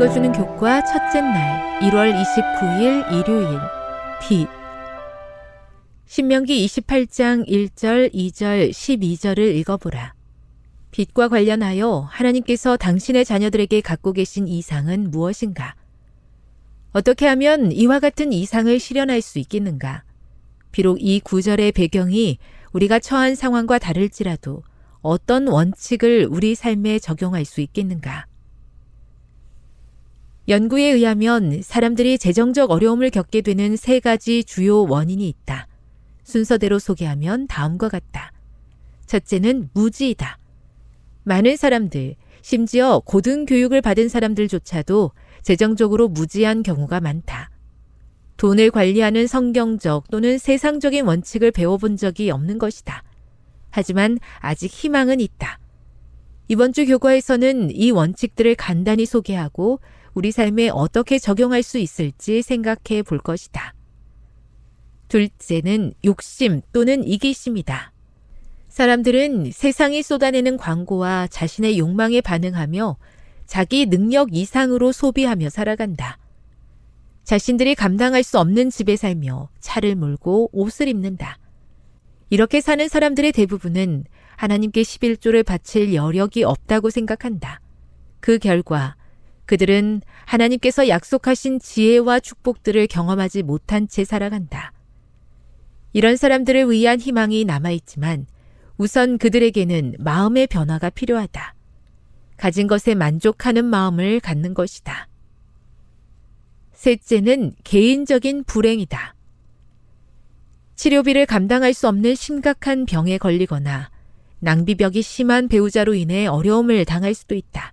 읽어주는 교과 첫째 날 1월 29일 일요일 빛 신명기 28장 1절, 2절, 12절을 읽어보라. 빛과 관련하여 하나님께서 당신의 자녀들에게 갖고 계신 이상은 무엇인가? 어떻게 하면 이와 같은 이상을 실현할 수 있겠는가? 비록 이 구절의 배경이 우리가 처한 상황과 다를지라도 어떤 원칙을 우리 삶에 적용할 수 있겠는가? 연구에 의하면 사람들이 재정적 어려움을 겪게 되는 세 가지 주요 원인이 있다. 순서대로 소개하면 다음과 같다. 첫째는 무지이다. 많은 사람들, 심지어 고등교육을 받은 사람들조차도 재정적으로 무지한 경우가 많다. 돈을 관리하는 성경적 또는 세상적인 원칙을 배워본 적이 없는 것이다. 하지만 아직 희망은 있다. 이번 주 교과에서는 이 원칙들을 간단히 소개하고 우리 삶에 어떻게 적용할 수 있을지 생각해 볼 것이다. 둘째는 욕심 또는 이기심이다. 사람들은 세상이 쏟아내는 광고와 자신의 욕망에 반응하며 자기 능력 이상으로 소비하며 살아간다. 자신들이 감당할 수 없는 집에 살며 차를 몰고 옷을 입는다. 이렇게 사는 사람들의 대부분은 하나님께 11조를 바칠 여력이 없다고 생각한다. 그 결과 그들은 하나님께서 약속하신 지혜와 축복들을 경험하지 못한 채 살아간다. 이런 사람들을 위한 희망이 남아있지만 우선 그들에게는 마음의 변화가 필요하다. 가진 것에 만족하는 마음을 갖는 것이다. 셋째는 개인적인 불행이다. 치료비를 감당할 수 없는 심각한 병에 걸리거나 낭비벽이 심한 배우자로 인해 어려움을 당할 수도 있다.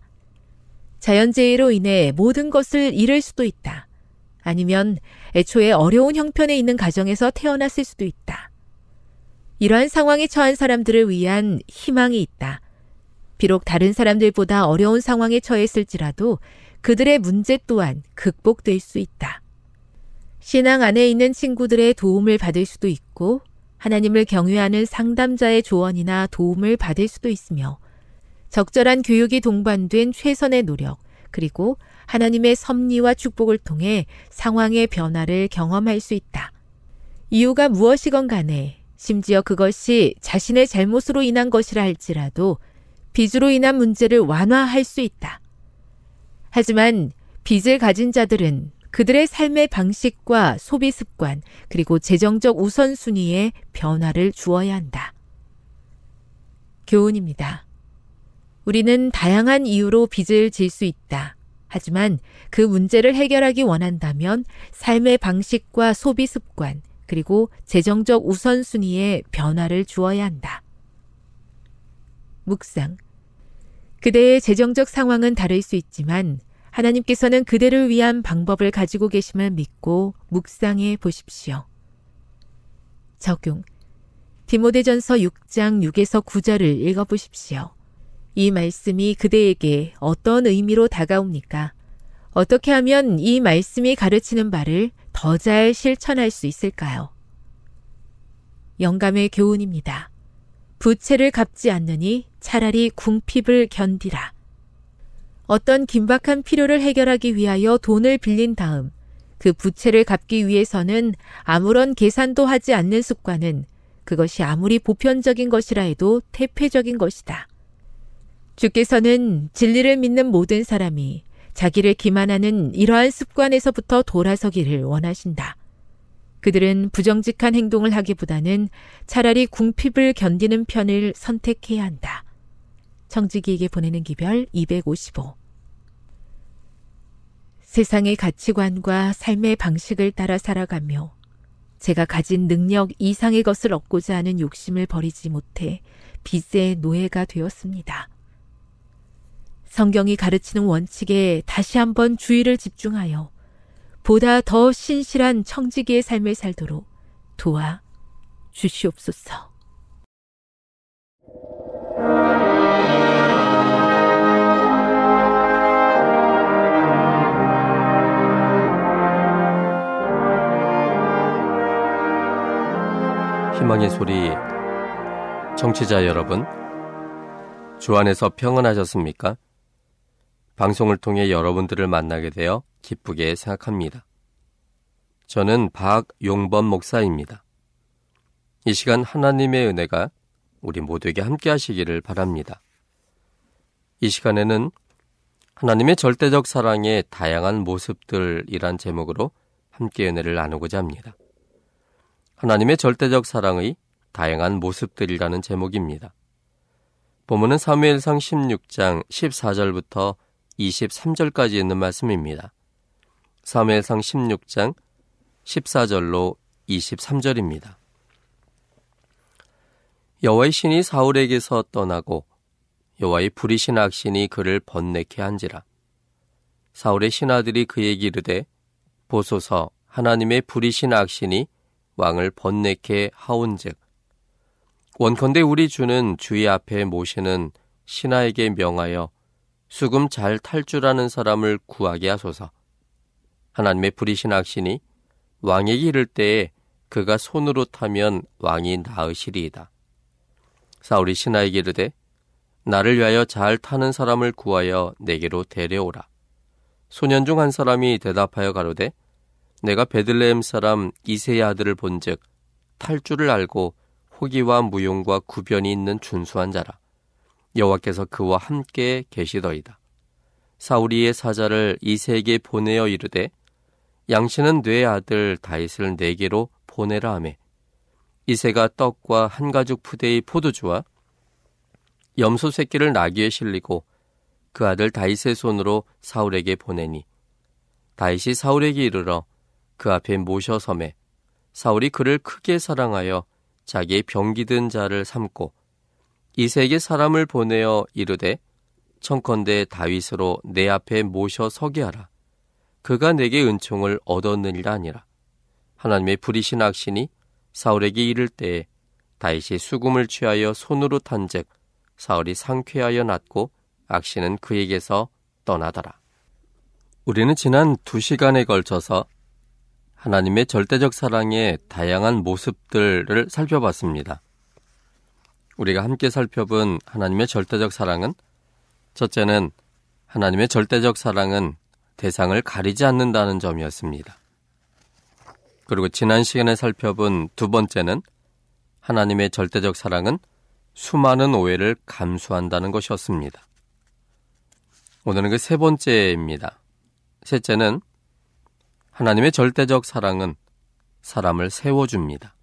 자연재해로 인해 모든 것을 잃을 수도 있다. 아니면 애초에 어려운 형편에 있는 가정에서 태어났을 수도 있다. 이러한 상황에 처한 사람들을 위한 희망이 있다. 비록 다른 사람들보다 어려운 상황에 처했을지라도 그들의 문제 또한 극복될 수 있다. 신앙 안에 있는 친구들의 도움을 받을 수도 있고 하나님을 경외하는 상담자의 조언이나 도움을 받을 수도 있으며 적절한 교육이 동반된 최선의 노력 그리고 하나님의 섭리와 축복을 통해 상황의 변화를 경험할 수 있다. 이유가 무엇이건 간에 심지어 그것이 자신의 잘못으로 인한 것이라 할지라도 빚으로 인한 문제를 완화할 수 있다. 하지만 빚을 가진 자들은 그들의 삶의 방식과 소비 습관, 그리고 재정적 우선순위에 변화를 주어야 한다. 교훈입니다. 우리는 다양한 이유로 빚을 질 수 있다. 하지만 그 문제를 해결하기 원한다면 삶의 방식과 소비 습관, 그리고 재정적 우선순위에 변화를 주어야 한다. 묵상. 그대의 재정적 상황은 다를 수 있지만 하나님께서는 그대를 위한 방법을 가지고 계심을 믿고 묵상해 보십시오. 적용. 디모데전서 6장 6에서 9절을 읽어 보십시오. 이 말씀이 그대에게 어떤 의미로 다가옵니까? 어떻게 하면 이 말씀이 가르치는 바를 더 잘 실천할 수 있을까요? 영감의 교훈입니다. 부채를 갚지 않느니 차라리 궁핍을 견디라. 어떤 긴박한 필요를 해결하기 위하여 돈을 빌린 다음 그 부채를 갚기 위해서는 아무런 계산도 하지 않는 습관은 그것이 아무리 보편적인 것이라 해도 태폐적인 것이다. 주께서는 진리를 믿는 모든 사람이 자기를 기만하는 이러한 습관에서부터 돌아서기를 원하신다. 그들은 부정직한 행동을 하기보다는 차라리 궁핍을 견디는 편을 선택해야 한다. 청지기에게 보내는 기별 255 세상의 가치관과 삶의 방식을 따라 살아가며 제가 가진 능력 이상의 것을 얻고자 하는 욕심을 버리지 못해 빚의 노예가 되었습니다. 성경이 가르치는 원칙에 다시 한번 주의를 집중하여 보다 더 신실한 청지기의 삶을 살도록 도와 주시옵소서. 희망의 소리 청취자 여러분 주 안에서 평안하셨습니까? 방송을 통해 여러분들을 만나게 되어 기쁘게 생각합니다. 저는 박용범 목사입니다. 이 시간 하나님의 은혜가 우리 모두에게 함께 하시기를 바랍니다. 이 시간에는 하나님의 절대적 사랑의 다양한 모습들이란 제목으로 함께 은혜를 나누고자 합니다. 하나님의 절대적 사랑의 다양한 모습들이라는 제목입니다. 본문은 사무엘상 16장 14절부터 23절까지 있는 말씀입니다. 사무엘상 16장 14절로 23절입니다. 여호와의 신이 사울에게서 떠나고 여호와의 불이신 악신이 그를 번뇌케 한지라. 사울의 신하들이 그에게 이르되 보소서 하나님의 불이신 악신이 왕을 번뇌케 하온즉 원컨대 우리 주는 주의 앞에 모시는 신하에게 명하여 수금 잘탈줄 아는 사람을 구하게 하소서. 하나님의 부리신 악신이 왕에게 이를 때에 그가 손으로 타면 왕이 나으시리이다. 사울이 신하에게 이르되 나를 위하여 잘 타는 사람을 구하여 내게로 데려오라. 소년 중 한 사람이 대답하여 가로되 내가 베들레헴 사람 이세의 아들을 본즉 탈 줄을 알고 호기와 무용과 구변이 있는 준수한 자라. 여호와께서 그와 함께 계시더이다. 사우리의 사자를 이세에게 보내어 이르되 양신은 뇌 아들 다윗을 네개로 보내라 하매 이세가 떡과 한 가죽 푸대의 포도주와 염소 새끼를 나귀에 실리고 그 아들 다윗의 손으로 사울에게 보내니 다윗이 사울에게 이르러 그 앞에 모셔 섬에 사울이 그를 크게 사랑하여 자기의 병기든 자를 삼고 이세계 사람을 보내어 이르되 청컨대 다윗으로 내 앞에 모셔 서게 하라. 그가 내게 은총을 얻었느니라 아니라. 하나님의 불이신 악신이 사울에게 이를 때에 다윗이 수금을 취하여 손으로 탄즉 사울이 상쾌하여 낫고 악신은 그에게서 떠나더라. 우리는 지난 두 시간에 걸쳐서 하나님의 절대적 사랑의 다양한 모습들을 살펴봤습니다. 우리가 함께 살펴본 하나님의 절대적 사랑은 첫째는 하나님의 절대적 사랑은 대상을 가리지 않는다는 점이었습니다. 그리고 지난 시간에 살펴본 두 번째는 하나님의 절대적 사랑은 수많은 오해를 감수한다는 것이었습니다. 오늘은 그 세 번째입니다. 셋째는 하나님의 절대적 사랑은 사람을 세워줍니다.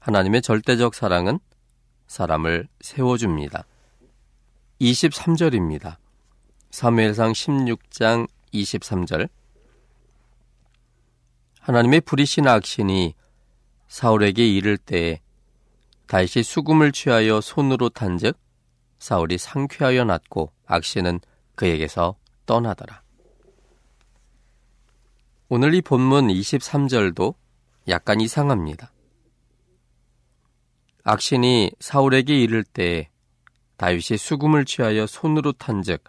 하나님의 절대적 사랑은 사람을 세워줍니다. 23절입니다. 사무엘상 16장 23절 하나님의 부리신 악신이 사울에게 이를 때에 다시 수금을 취하여 손으로 탄즉 사울이 상쾌하여 낫고 악신은 그에게서 떠나더라. 오늘 이 본문 23절도 약간 이상합니다. 악신이 사울에게 이를 때에 다윗이 수금을 취하여 손으로 탄즉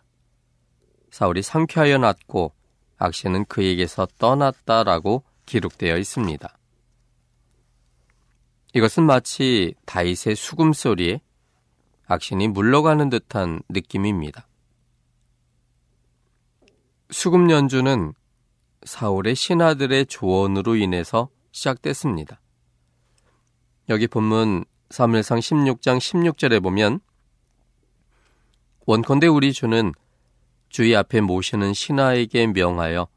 사울이 상쾌하여 낫고 악신은 그에게서 떠났다라고 기록되어 있습니다. 이것은 마치 다윗의 수금 소리에 악신이 물러가는 듯한 느낌입니다. 수금 연주는 사울의 신하들의 조언으로 인해서 시작됐습니다. 여기 본문 사무엘상 16장 16절에 보면 원컨대 우리 주는 주의 앞에 모시는 신하에게 명하여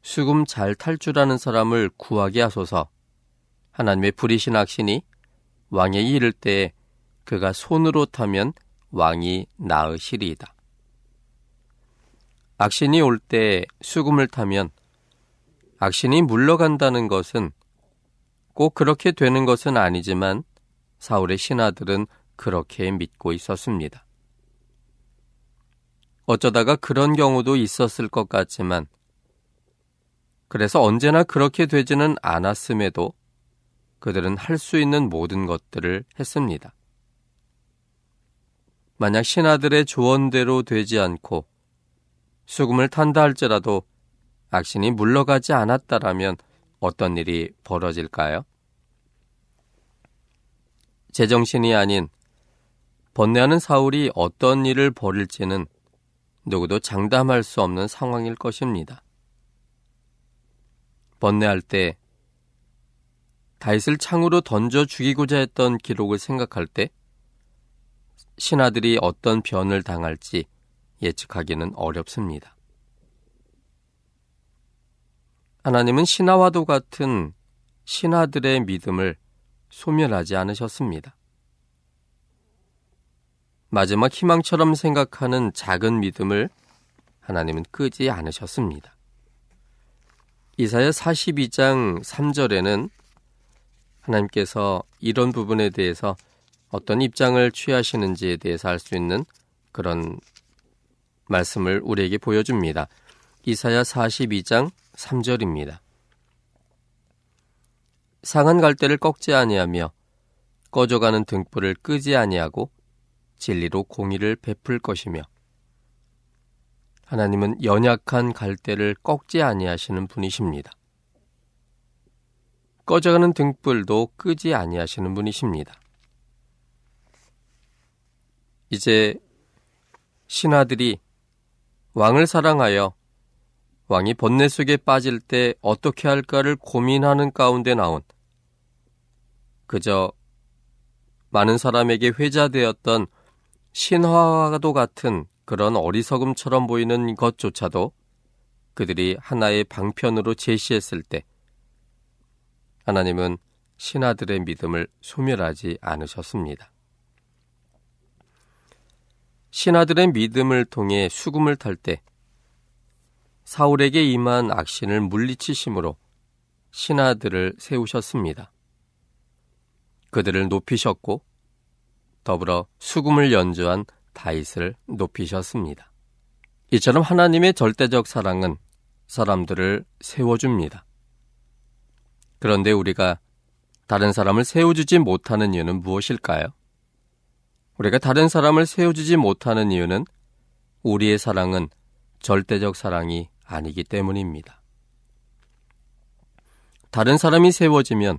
수금 잘탈줄 아는 사람을 구하게 하소서 하나님의 부리신 악신이 왕에게 이를 때에 그가 손으로 타면 왕이 나으시리이다. 악신이 올 때 수금을 타면 악신이 물러간다는 것은 꼭 그렇게 되는 것은 아니지만 사울의 신하들은 그렇게 믿고 있었습니다. 어쩌다가 그런 경우도 있었을 것 같지만 그래서 언제나 그렇게 되지는 않았음에도 그들은 할 수 있는 모든 것들을 했습니다. 만약 신하들의 조언대로 되지 않고 수금을 탄다 할지라도 악신이 물러가지 않았다라면 어떤 일이 벌어질까요? 제정신이 아닌 번뇌하는 사울이 어떤 일을 벌일지는 누구도 장담할 수 없는 상황일 것입니다. 번뇌할 때 다윗을 창으로 던져 죽이고자 했던 기록을 생각할 때 신하들이 어떤 변을 당할지 예측하기는 어렵습니다. 하나님은 신하와도 같은 신하들의 믿음을 소멸하지 않으셨습니다. 마지막 희망처럼 생각하는 작은 믿음을 하나님은 끄지 않으셨습니다. 이사야 42장 3절에는 하나님께서 이런 부분에 대해서 어떤 입장을 취하시는지에 대해서 알 수 있는 그런 말씀을 우리에게 보여줍니다. 이사야 42장 3절입니다. 상한 갈대를 꺾지 아니하며 꺼져가는 등불을 끄지 아니하고 진리로 공의를 베풀 것이며 하나님은 연약한 갈대를 꺾지 아니하시는 분이십니다. 꺼져가는 등불도 끄지 아니하시는 분이십니다. 이제 신하들이 왕을 사랑하여 왕이 번뇌 속에 빠질 때 어떻게 할까를 고민하는 가운데 나온 그저 많은 사람에게 회자되었던 신화와도 같은 그런 어리석음처럼 보이는 것조차도 그들이 하나의 방편으로 제시했을 때 하나님은 신하들의 믿음을 소멸하지 않으셨습니다. 신하들의 믿음을 통해 수금을 탈 때 사울에게 임한 악신을 물리치심으로 신하들을 세우셨습니다. 그들을 높이셨고 더불어 수금을 연주한 다윗을 높이셨습니다. 이처럼 하나님의 절대적 사랑은 사람들을 세워줍니다. 그런데 우리가 다른 사람을 세워주지 못하는 이유는 무엇일까요? 우리가 다른 사람을 세워주지 못하는 이유는 우리의 사랑은 절대적 사랑이 아니기 때문입니다. 다른 사람이 세워지면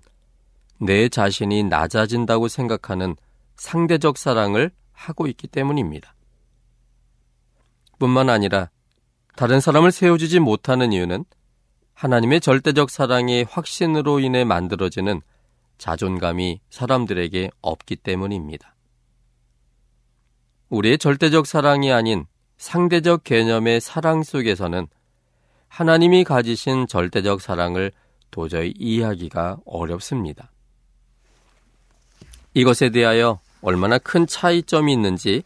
내 자신이 낮아진다고 생각하는 상대적 사랑을 하고 있기 때문입니다. 뿐만 아니라 다른 사람을 세워주지 못하는 이유는 하나님의 절대적 사랑의 확신으로 인해 만들어지는 자존감이 사람들에게 없기 때문입니다. 우리의 절대적 사랑이 아닌 상대적 개념의 사랑 속에서는 하나님이 가지신 절대적 사랑을 도저히 이해하기가 어렵습니다. 이것에 대하여 얼마나 큰 차이점이 있는지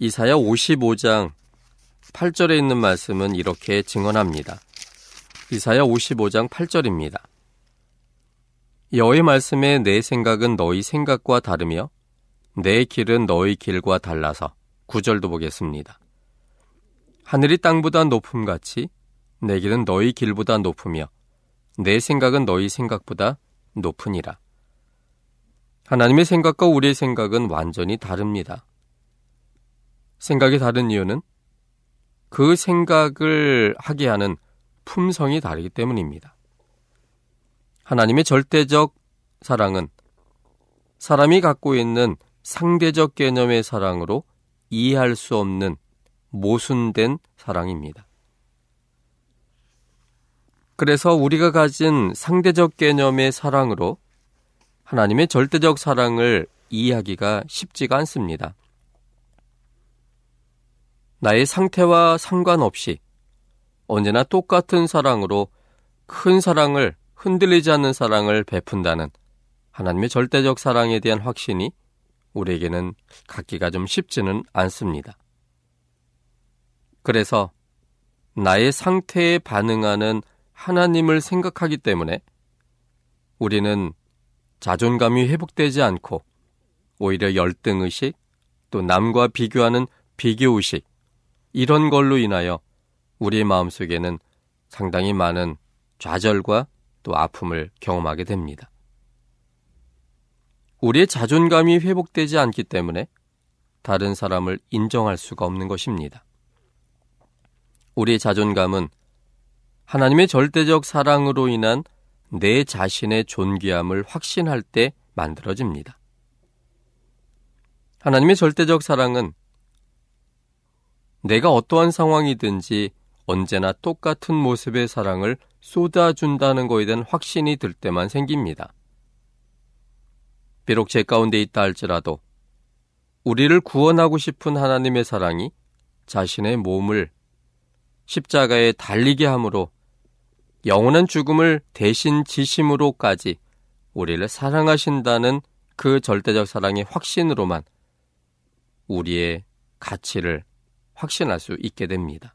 이사야 55장 8절에 있는 말씀은 이렇게 증언합니다. 이사야 55장 8절입니다. 여호의 말씀에 내 생각은 너희 생각과 다르며 내 길은 너희 길과 달라서 구절도 보겠습니다. 하늘이 땅보다 높음 같이 내 길은 너희 길보다 높으며 내 생각은 너희 생각보다 높으니라. 하나님의 생각과 우리의 생각은 완전히 다릅니다. 생각이 다른 이유는 그 생각을 하게 하는 품성이 다르기 때문입니다. 하나님의 절대적 사랑은 사람이 갖고 있는 상대적 개념의 사랑으로 이해할 수 없는 모순된 사랑입니다. 그래서 우리가 가진 상대적 개념의 사랑으로 하나님의 절대적 사랑을 이해하기가 쉽지가 않습니다. 나의 상태와 상관없이 언제나 똑같은 사랑으로 큰 사랑을 흔들리지 않는 사랑을 베푼다는 하나님의 절대적 사랑에 대한 확신이 우리에게는 갖기가 좀 쉽지는 않습니다. 그래서 나의 상태에 반응하는 하나님을 생각하기 때문에 우리는 자존감이 회복되지 않고 오히려 열등의식 또 남과 비교하는 비교의식 이런 걸로 인하여 우리의 마음속에는 상당히 많은 좌절과 또 아픔을 경험하게 됩니다. 우리의 자존감이 회복되지 않기 때문에 다른 사람을 인정할 수가 없는 것입니다. 우리의 자존감은 하나님의 절대적 사랑으로 인한 내 자신의 존귀함을 확신할 때 만들어집니다. 하나님의 절대적 사랑은 내가 어떠한 상황이든지 언제나 똑같은 모습의 사랑을 쏟아준다는 것에 대한 확신이 들 때만 생깁니다. 비록 제 가운데 있다 할지라도 우리를 구원하고 싶은 하나님의 사랑이 자신의 몸을 십자가에 달리게 함으로 영원한 죽음을 대신 지심으로까지 우리를 사랑하신다는 그 절대적 사랑의 확신으로만 우리의 가치를 확신할 수 있게 됩니다.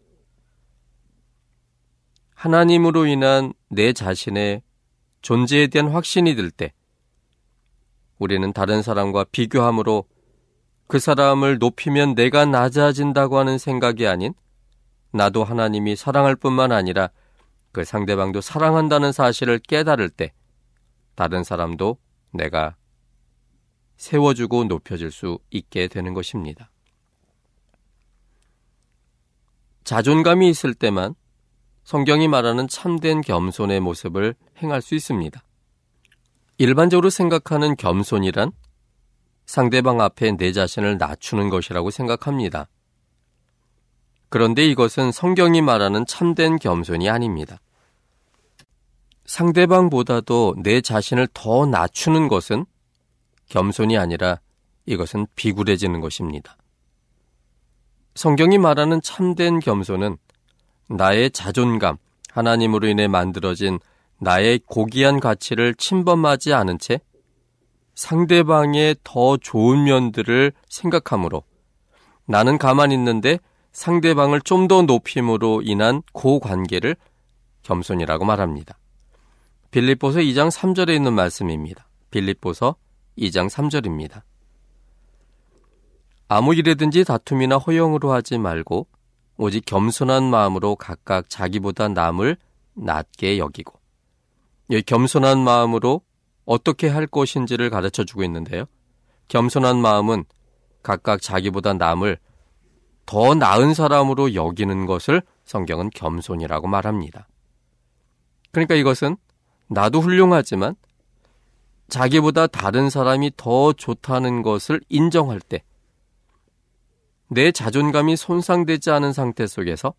하나님으로 인한 내 자신의 존재에 대한 확신이 들 때, 우리는 다른 사람과 비교함으로 그 사람을 높이면 내가 낮아진다고 하는 생각이 아닌 나도 하나님이 사랑할 뿐만 아니라 그 상대방도 사랑한다는 사실을 깨달을 때 다른 사람도 내가 세워주고 높여질 수 있게 되는 것입니다. 자존감이 있을 때만 성경이 말하는 참된 겸손의 모습을 행할 수 있습니다. 일반적으로 생각하는 겸손이란 상대방 앞에 내 자신을 낮추는 것이라고 생각합니다. 그런데 이것은 성경이 말하는 참된 겸손이 아닙니다. 상대방보다도 내 자신을 더 낮추는 것은 겸손이 아니라 이것은 비굴해지는 것입니다. 성경이 말하는 참된 겸손은 나의 자존감, 하나님으로 인해 만들어진 나의 고귀한 가치를 침범하지 않은 채 상대방의 더 좋은 면들을 생각하므로 나는 가만히 있는데 상대방을 좀 더 높임으로 인한 고 관계를 겸손이라고 말합니다. 빌립보서 2장 3절에 있는 말씀입니다. 빌립보서 2장 3절입니다. 아무 일에든지 다툼이나 허용으로 하지 말고 오직 겸손한 마음으로 각각 자기보다 남을 낮게 여기고 이 겸손한 마음으로 어떻게 할 것인지를 가르쳐 주고 있는데요. 겸손한 마음은 각각 자기보다 남을 더 나은 사람으로 여기는 것을 성경은 겸손이라고 말합니다. 그러니까 이것은 나도 훌륭하지만 자기보다 다른 사람이 더 좋다는 것을 인정할 때 내 자존감이 손상되지 않은 상태 속에서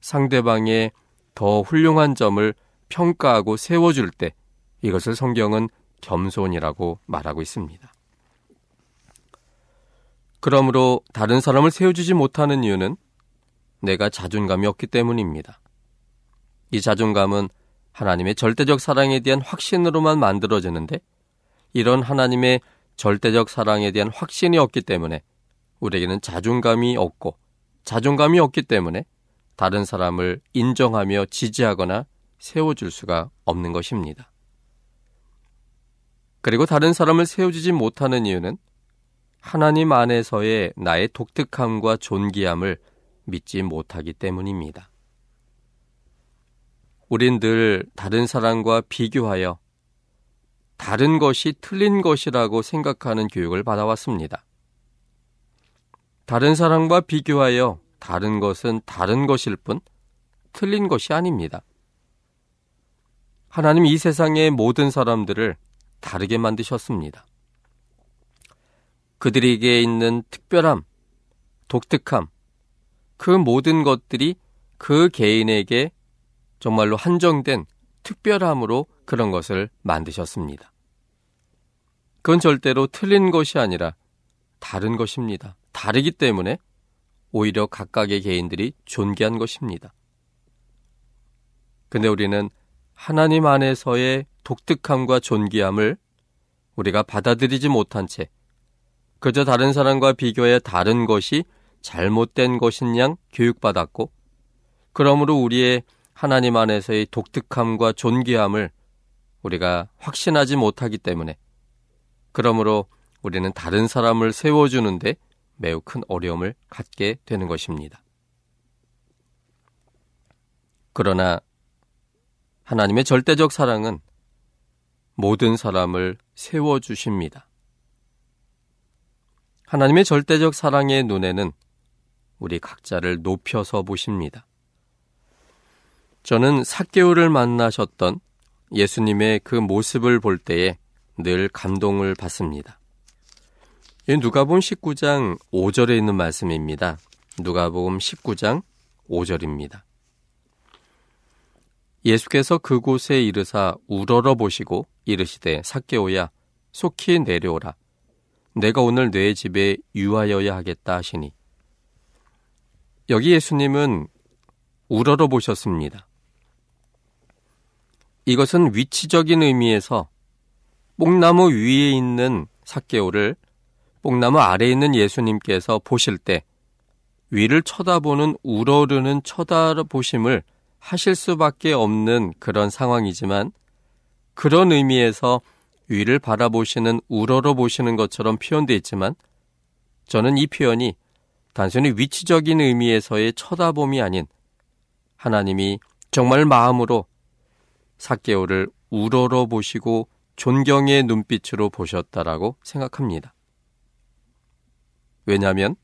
상대방의 더 훌륭한 점을 평가하고 세워줄 때 이것을 성경은 겸손이라고 말하고 있습니다. 그러므로 다른 사람을 세워주지 못하는 이유는 내가 자존감이 없기 때문입니다. 이 자존감은 하나님의 절대적 사랑에 대한 확신으로만 만들어지는데 이런 하나님의 절대적 사랑에 대한 확신이 없기 때문에 우리에게는 자존감이 없고 자존감이 없기 때문에 다른 사람을 인정하며 지지하거나 세워줄 수가 없는 것입니다. 그리고 다른 사람을 세워주지 못하는 이유는 하나님 안에서의 나의 독특함과 존귀함을 믿지 못하기 때문입니다. 우린 늘 다른 사람과 비교하여 다른 것이 틀린 것이라고 생각하는 교육을 받아왔습니다. 다른 사람과 비교하여 다른 것은 다른 것일 뿐 틀린 것이 아닙니다. 하나님 이 세상의 모든 사람들을 다르게 만드셨습니다. 그들에게 있는 특별함, 독특함, 그 모든 것들이 그 개인에게 정말로 한정된 특별함으로 그런 것을 만드셨습니다. 그건 절대로 틀린 것이 아니라 다른 것입니다. 다르기 때문에 오히려 각각의 개인들이 존귀한 것입니다. 근데 우리는 하나님 안에서의 독특함과 존귀함을 우리가 받아들이지 못한 채 그저 다른 사람과 비교해 다른 것이 잘못된 것인 양 교육받았고 그러므로 우리의 하나님 안에서의 독특함과 존귀함을 우리가 확신하지 못하기 때문에 그러므로 우리는 다른 사람을 세워주는데 매우 큰 어려움을 갖게 되는 것입니다. 그러나 하나님의 절대적 사랑은 모든 사람을 세워주십니다. 하나님의 절대적 사랑의 눈에는 우리 각자를 높여서 보십니다. 저는 사개오를 만나셨던 예수님의 그 모습을 볼 때에 늘 감동을 받습니다. 누가복음 19장 5절에 있는 말씀입니다. 누가복음 19장 5절입니다. 예수께서 그곳에 이르사 우러러 보시고 이르시되 사개오야 속히 내려오라 내가 오늘 내 집에 유하여야 하겠다 하시니 여기 예수님은 우러러 보셨습니다. 이것은 위치적인 의미에서 뽕나무 위에 있는 사개오를 뽕나무 아래에 있는 예수님께서 보실 때 위를 쳐다보는 우러르는 쳐다보심을 하실 수밖에 없는 그런 상황이지만 그런 의미에서 위를 바라보시는 우러러 보시는 것처럼 표현되어 있지만 저는 이 표현이 단순히 위치적인 의미에서의 쳐다봄이 아닌 하나님이 정말 마음으로 사개오를 우러러 보시고 존경의 눈빛으로 보셨다라고 생각합니다. 왜냐하면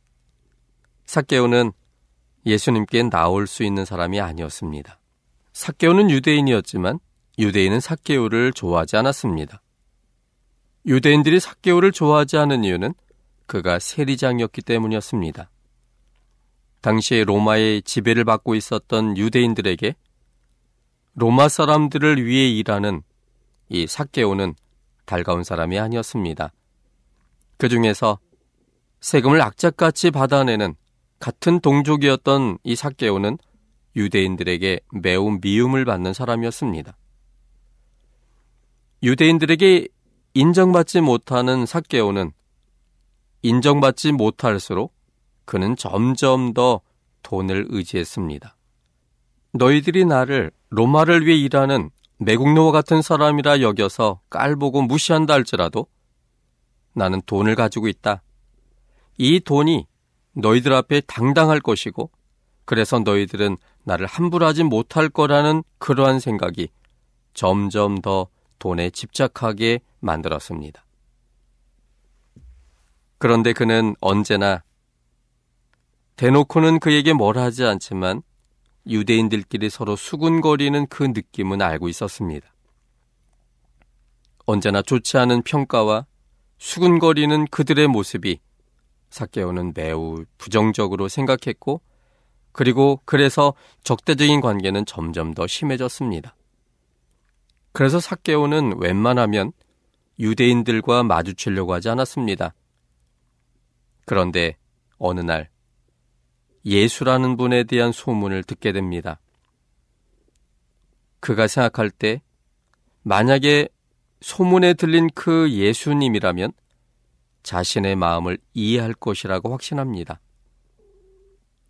사개오는 예수님께 나올 수 있는 사람이 아니었습니다. 사개오는 유대인이었지만 유대인은 사개오를 좋아하지 않았습니다. 유대인들이 사개오를 좋아하지 않은 이유는 그가 세리장이었기 때문이었습니다. 당시에 로마의 지배를 받고 있었던 유대인들에게 로마 사람들을 위해 일하는 이 사개오는 달가운 사람이 아니었습니다. 그 중에서 세금을 악착같이 받아내는 같은 동족이었던 이 사개오는 유대인들에게 매우 미움을 받는 사람이었습니다. 유대인들에게 인정받지 못하는 사개오는 인정받지 못할수록 그는 점점 더 돈을 의지했습니다. 너희들이 나를 로마를 위해 일하는 매국노와 같은 사람이라 여겨서 깔보고 무시한다 할지라도 나는 돈을 가지고 있다. 이 돈이 너희들 앞에 당당할 것이고 그래서 너희들은 나를 함부로 하지 못할 거라는 그러한 생각이 점점 더 돈에 집착하게 만들었습니다. 그런데 그는 언제나 대놓고는 그에게 뭘 하지 않지만 유대인들끼리 서로 수군거리는 그 느낌은 알고 있었습니다. 언제나 좋지 않은 평가와 수군거리는 그들의 모습이 사케오는 매우 부정적으로 생각했고 그리고 그래서 적대적인 관계는 점점 더 심해졌습니다. 그래서 사케오는 웬만하면 유대인들과 마주치려고 하지 않았습니다. 그런데 어느 날 예수라는 분에 대한 소문을 듣게 됩니다. 그가 생각할 때 만약에 소문에 들린 그 예수님이라면 자신의 마음을 이해할 것이라고 확신합니다.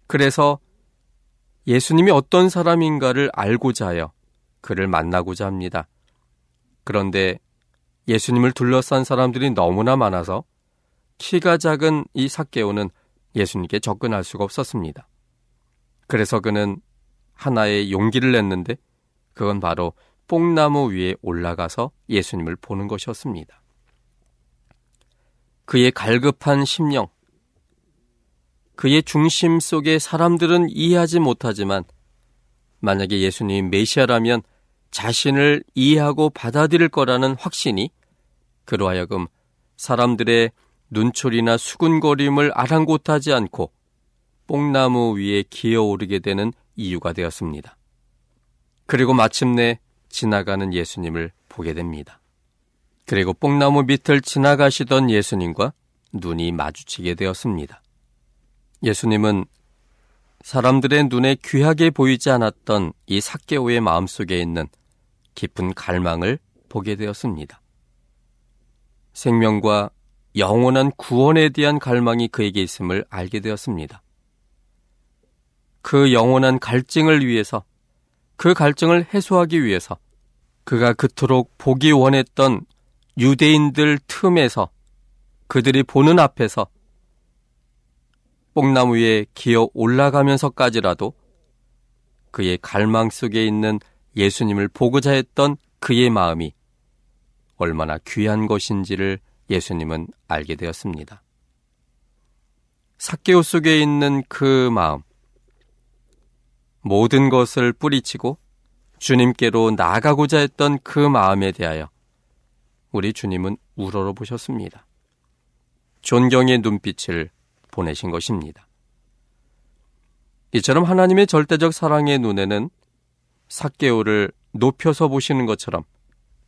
그래서 예수님이 어떤 사람인가를 알고자 하여 그를 만나고자 합니다. 그런데 예수님을 둘러싼 사람들이 너무나 많아서 키가 작은 이 사개오는 예수님께 접근할 수가 없었습니다. 그래서 그는 하나의 용기를 냈는데 그건 바로 뽕나무 위에 올라가서 예수님을 보는 것이었습니다. 그의 갈급한 심령, 그의 중심 속에 사람들은 이해하지 못하지만 만약에 예수님이 메시아라면 자신을 이해하고 받아들일 거라는 확신이 그로 하여금 사람들의 눈초리나 수군거림을 아랑곳하지 않고 뽕나무 위에 기어오르게 되는 이유가 되었습니다. 그리고 마침내 지나가는 예수님을 보게 됩니다. 그리고 뽕나무 밑을 지나가시던 예수님과 눈이 마주치게 되었습니다. 예수님은 사람들의 눈에 귀하게 보이지 않았던 이 사개오의 마음속에 있는 깊은 갈망을 보게 되었습니다. 생명과 영원한 구원에 대한 갈망이 그에게 있음을 알게 되었습니다. 그 영원한 갈증을 위해서, 그 갈증을 해소하기 위해서 그가 그토록 보기 원했던 유대인들 틈에서 그들이 보는 앞에서 뽕나무 위에 기어 올라가면서까지라도 그의 갈망 속에 있는 예수님을 보고자 했던 그의 마음이 얼마나 귀한 것인지를 예수님은 알게 되었습니다. 사개오 속에 있는 그 마음, 모든 것을 뿌리치고 주님께로 나아가고자 했던 그 마음에 대하여 우리 주님은 우러러 보셨습니다. 존경의 눈빛을 보내신 것입니다. 이처럼 하나님의 절대적 사랑의 눈에는 사개오를 높여서 보시는 것처럼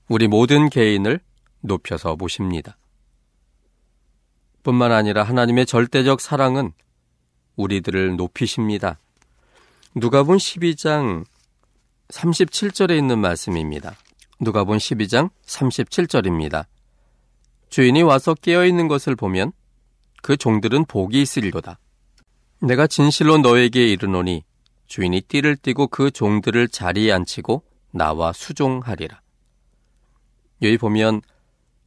우리 모든 개인을 높여서 보십니다. 뿐만 아니라 하나님의 절대적 사랑은 우리들을 높이십니다. 누가본 12장 37절에 있는 말씀입니다. 누가본 12장 37절입니다. 주인이 와서 깨어 있는 것을 보면 그 종들은 복이 있으리로다. 내가 진실로 너에게 이르노니 주인이 띠를 띠고 그 종들을 자리에 앉히고 나와 수종하리라. 여기 보면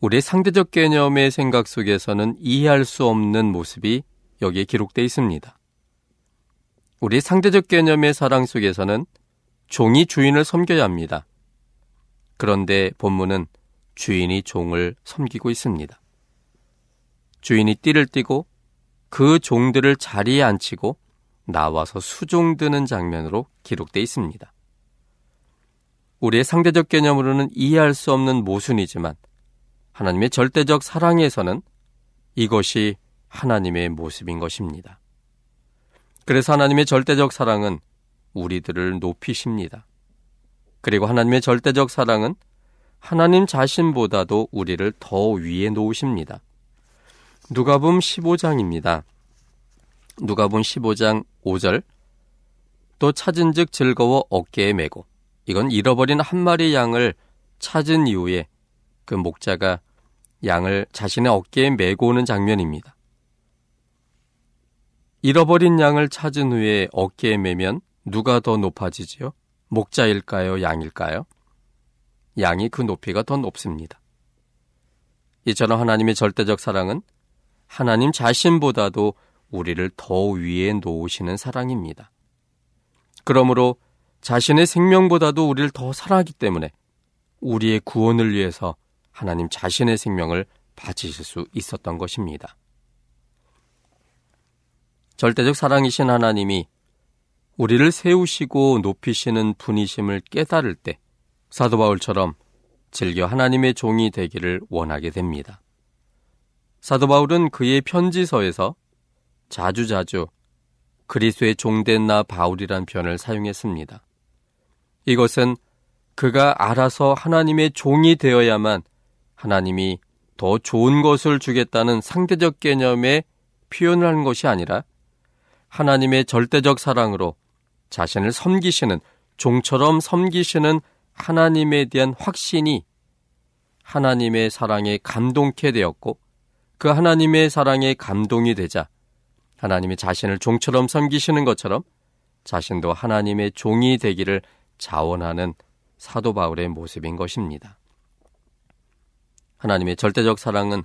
우리 상대적 개념의 생각 속에서는 이해할 수 없는 모습이 여기에 기록되어 있습니다. 우리 상대적 개념의 사랑 속에서는 종이 주인을 섬겨야 합니다. 그런데 본문은 주인이 종을 섬기고 있습니다. 주인이 띠를 띠고 그 종들을 자리에 앉히고 나와서 수종드는 장면으로 기록되어 있습니다. 우리의 상대적 개념으로는 이해할 수 없는 모순이지만 하나님의 절대적 사랑에서는 이것이 하나님의 모습인 것입니다. 그래서 하나님의 절대적 사랑은 우리들을 높이십니다. 그리고 하나님의 절대적 사랑은 하나님 자신보다도 우리를 더 위에 놓으십니다. 누가복음 15장입니다. 누가복음 15장 5절 또 찾은즉 즐거워 어깨에 메고 이건 잃어버린 한 마리 양을 찾은 이후에 그 목자가 양을 자신의 어깨에 메고 오는 장면입니다. 잃어버린 양을 찾은 후에 어깨에 메면 누가 더 높아지지요? 목자일까요? 양일까요? 양이 그 높이가 더 높습니다. 이처럼 하나님의 절대적 사랑은 하나님 자신보다도 우리를 더 위에 놓으시는 사랑입니다. 그러므로 자신의 생명보다도 우리를 더 사랑하기 때문에 우리의 구원을 위해서 하나님 자신의 생명을 바치실 수 있었던 것입니다. 절대적 사랑이신 하나님이 우리를 세우시고 높이시는 분이심을 깨달을 때 사도 바울처럼 즐겨 하나님의 종이 되기를 원하게 됩니다. 사도 바울은 그의 편지서에서 자주자주 그리스의 종된 나 바울이란 표현을 사용했습니다. 이것은 그가 알아서 하나님의 종이 되어야만 하나님이 더 좋은 것을 주겠다는 상대적 개념의 표현을 하는 것이 아니라 하나님의 절대적 사랑으로 자신을 섬기시는 종처럼 섬기시는 하나님에 대한 확신이 하나님의 사랑에 감동케 되었고 그 하나님의 사랑에 감동이 되자 하나님의 자신을 종처럼 섬기시는 것처럼 자신도 하나님의 종이 되기를 자원하는 사도 바울의 모습인 것입니다. 하나님의 절대적 사랑은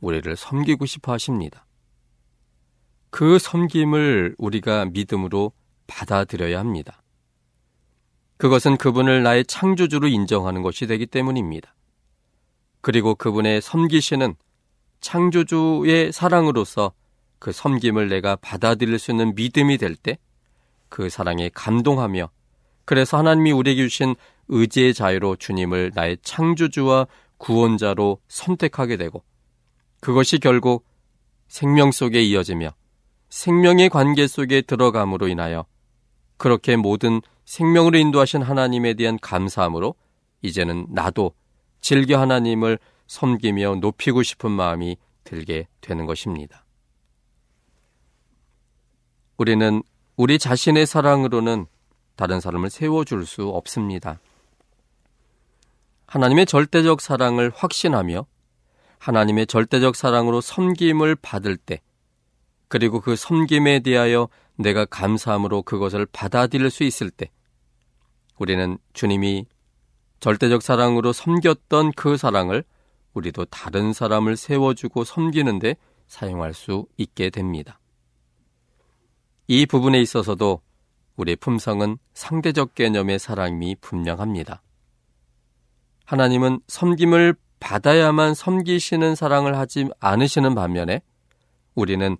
우리를 섬기고 싶어 하십니다. 그 섬김을 우리가 믿음으로 받아들여야 합니다. 그것은 그분을 나의 창조주로 인정하는 것이 되기 때문입니다. 그리고 그분의 섬기시는 창조주의 사랑으로서 그 섬김을 내가 받아들일 수 있는 믿음이 될 때 그 사랑에 감동하며 그래서 하나님이 우리에게 주신 의지의 자유로 주님을 나의 창조주와 구원자로 선택하게 되고 그것이 결국 생명 속에 이어지며 생명의 관계 속에 들어감으로 인하여 그렇게 모든 생명으로 인도하신 하나님에 대한 감사함으로 이제는 나도 즐겨 하나님을 섬기며 높이고 싶은 마음이 들게 되는 것입니다. 우리는 우리 자신의 사랑으로는 다른 사람을 세워줄 수 없습니다. 하나님의 절대적 사랑을 확신하며 하나님의 절대적 사랑으로 섬김을 받을 때, 그리고 그 섬김에 대하여 내가 감사함으로 그것을 받아들일 수 있을 때, 우리는 주님이 절대적 사랑으로 섬겼던 그 사랑을 우리도 다른 사람을 세워주고 섬기는데 사용할 수 있게 됩니다. 이 부분에 있어서도 우리 품성은 상대적 개념의 사랑이 분명합니다. 하나님은 섬김을 받아야만 섬기시는 사랑을 하지 않으시는 반면에 우리는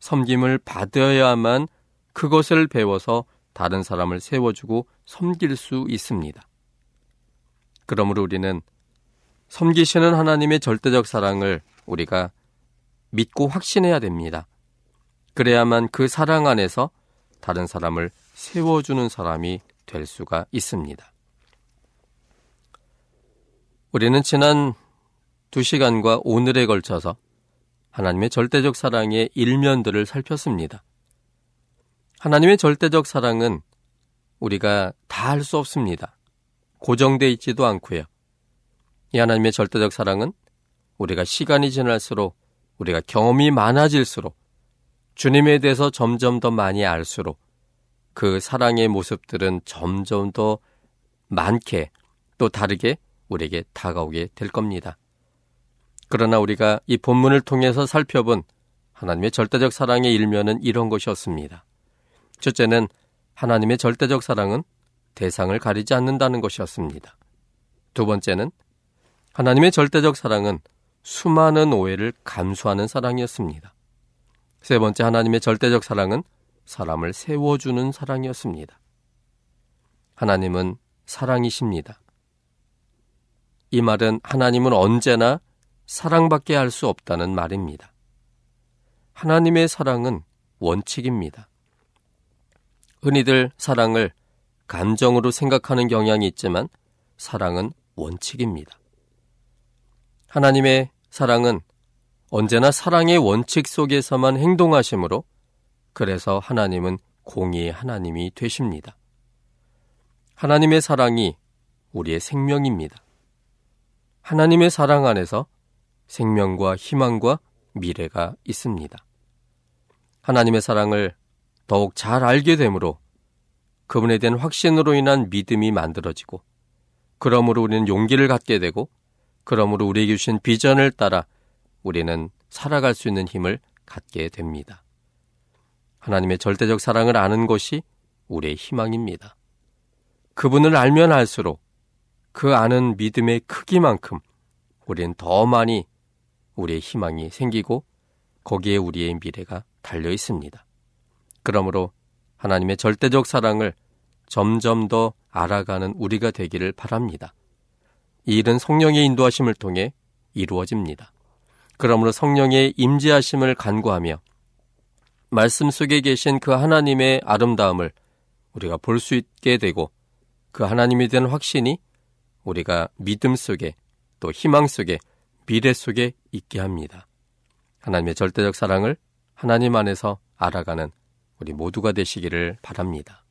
섬김을 받아야만 그것을 배워서 다른 사람을 세워주고 섬길 수 있습니다. 그러므로 우리는 섬기시는 하나님의 절대적 사랑을 우리가 믿고 확신해야 됩니다. 그래야만 그 사랑 안에서 다른 사람을 세워주는 사람이 될 수가 있습니다. 우리는 지난 두 시간과 오늘에 걸쳐서 하나님의 절대적 사랑의 일면들을 살폈습니다. 하나님의 절대적 사랑은 우리가 다 할 수 없습니다. 고정돼 있지도 않고요. 이 하나님의 절대적 사랑은 우리가 시간이 지날수록 우리가 경험이 많아질수록 주님에 대해서 점점 더 많이 알수록 그 사랑의 모습들은 점점 더 많게 또 다르게 우리에게 다가오게 될 겁니다. 그러나 우리가 이 본문을 통해서 살펴본 하나님의 절대적 사랑의 일면은 이런 것이었습니다. 첫째는 하나님의 절대적 사랑은 대상을 가리지 않는다는 것이었습니다. 두 번째는 하나님의 절대적 사랑은 수많은 오해를 감수하는 사랑이었습니다. 세 번째 하나님의 절대적 사랑은 사람을 세워주는 사랑이었습니다. 하나님은 사랑이십니다. 이 말은 하나님은 언제나 사랑밖에 할 수 없다는 말입니다. 하나님의 사랑은 원칙입니다. 흔히들 사랑을 감정으로 생각하는 경향이 있지만 사랑은 원칙입니다. 하나님의 사랑은 언제나 사랑의 원칙 속에서만 행동하시므로 그래서 하나님은 공의의 하나님이 되십니다. 하나님의 사랑이 우리의 생명입니다. 하나님의 사랑 안에서 생명과 희망과 미래가 있습니다. 하나님의 사랑을 더욱 잘 알게 되므로 그분에 대한 확신으로 인한 믿음이 만들어지고 그러므로 우리는 용기를 갖게 되고 그러므로 우리에게 주신 비전을 따라 우리는 살아갈 수 있는 힘을 갖게 됩니다. 하나님의 절대적 사랑을 아는 것이 우리의 희망입니다. 그분을 알면 알수록 그 아는 믿음의 크기만큼 우리는 더 많이 우리의 희망이 생기고 거기에 우리의 미래가 달려 있습니다. 그러므로 하나님의 절대적 사랑을 점점 더 알아가는 우리가 되기를 바랍니다. 이 일은 성령의 인도하심을 통해 이루어집니다. 그러므로 성령의 임재하심을 간구하며 말씀 속에 계신 그 하나님의 아름다움을 우리가 볼 수 있게 되고 그 하나님에 대한 확신이 우리가 믿음 속에 또 희망 속에 미래 속에 있게 합니다. 하나님의 절대적 사랑을 하나님 안에서 알아가는 우리 모두가 되시기를 바랍니다.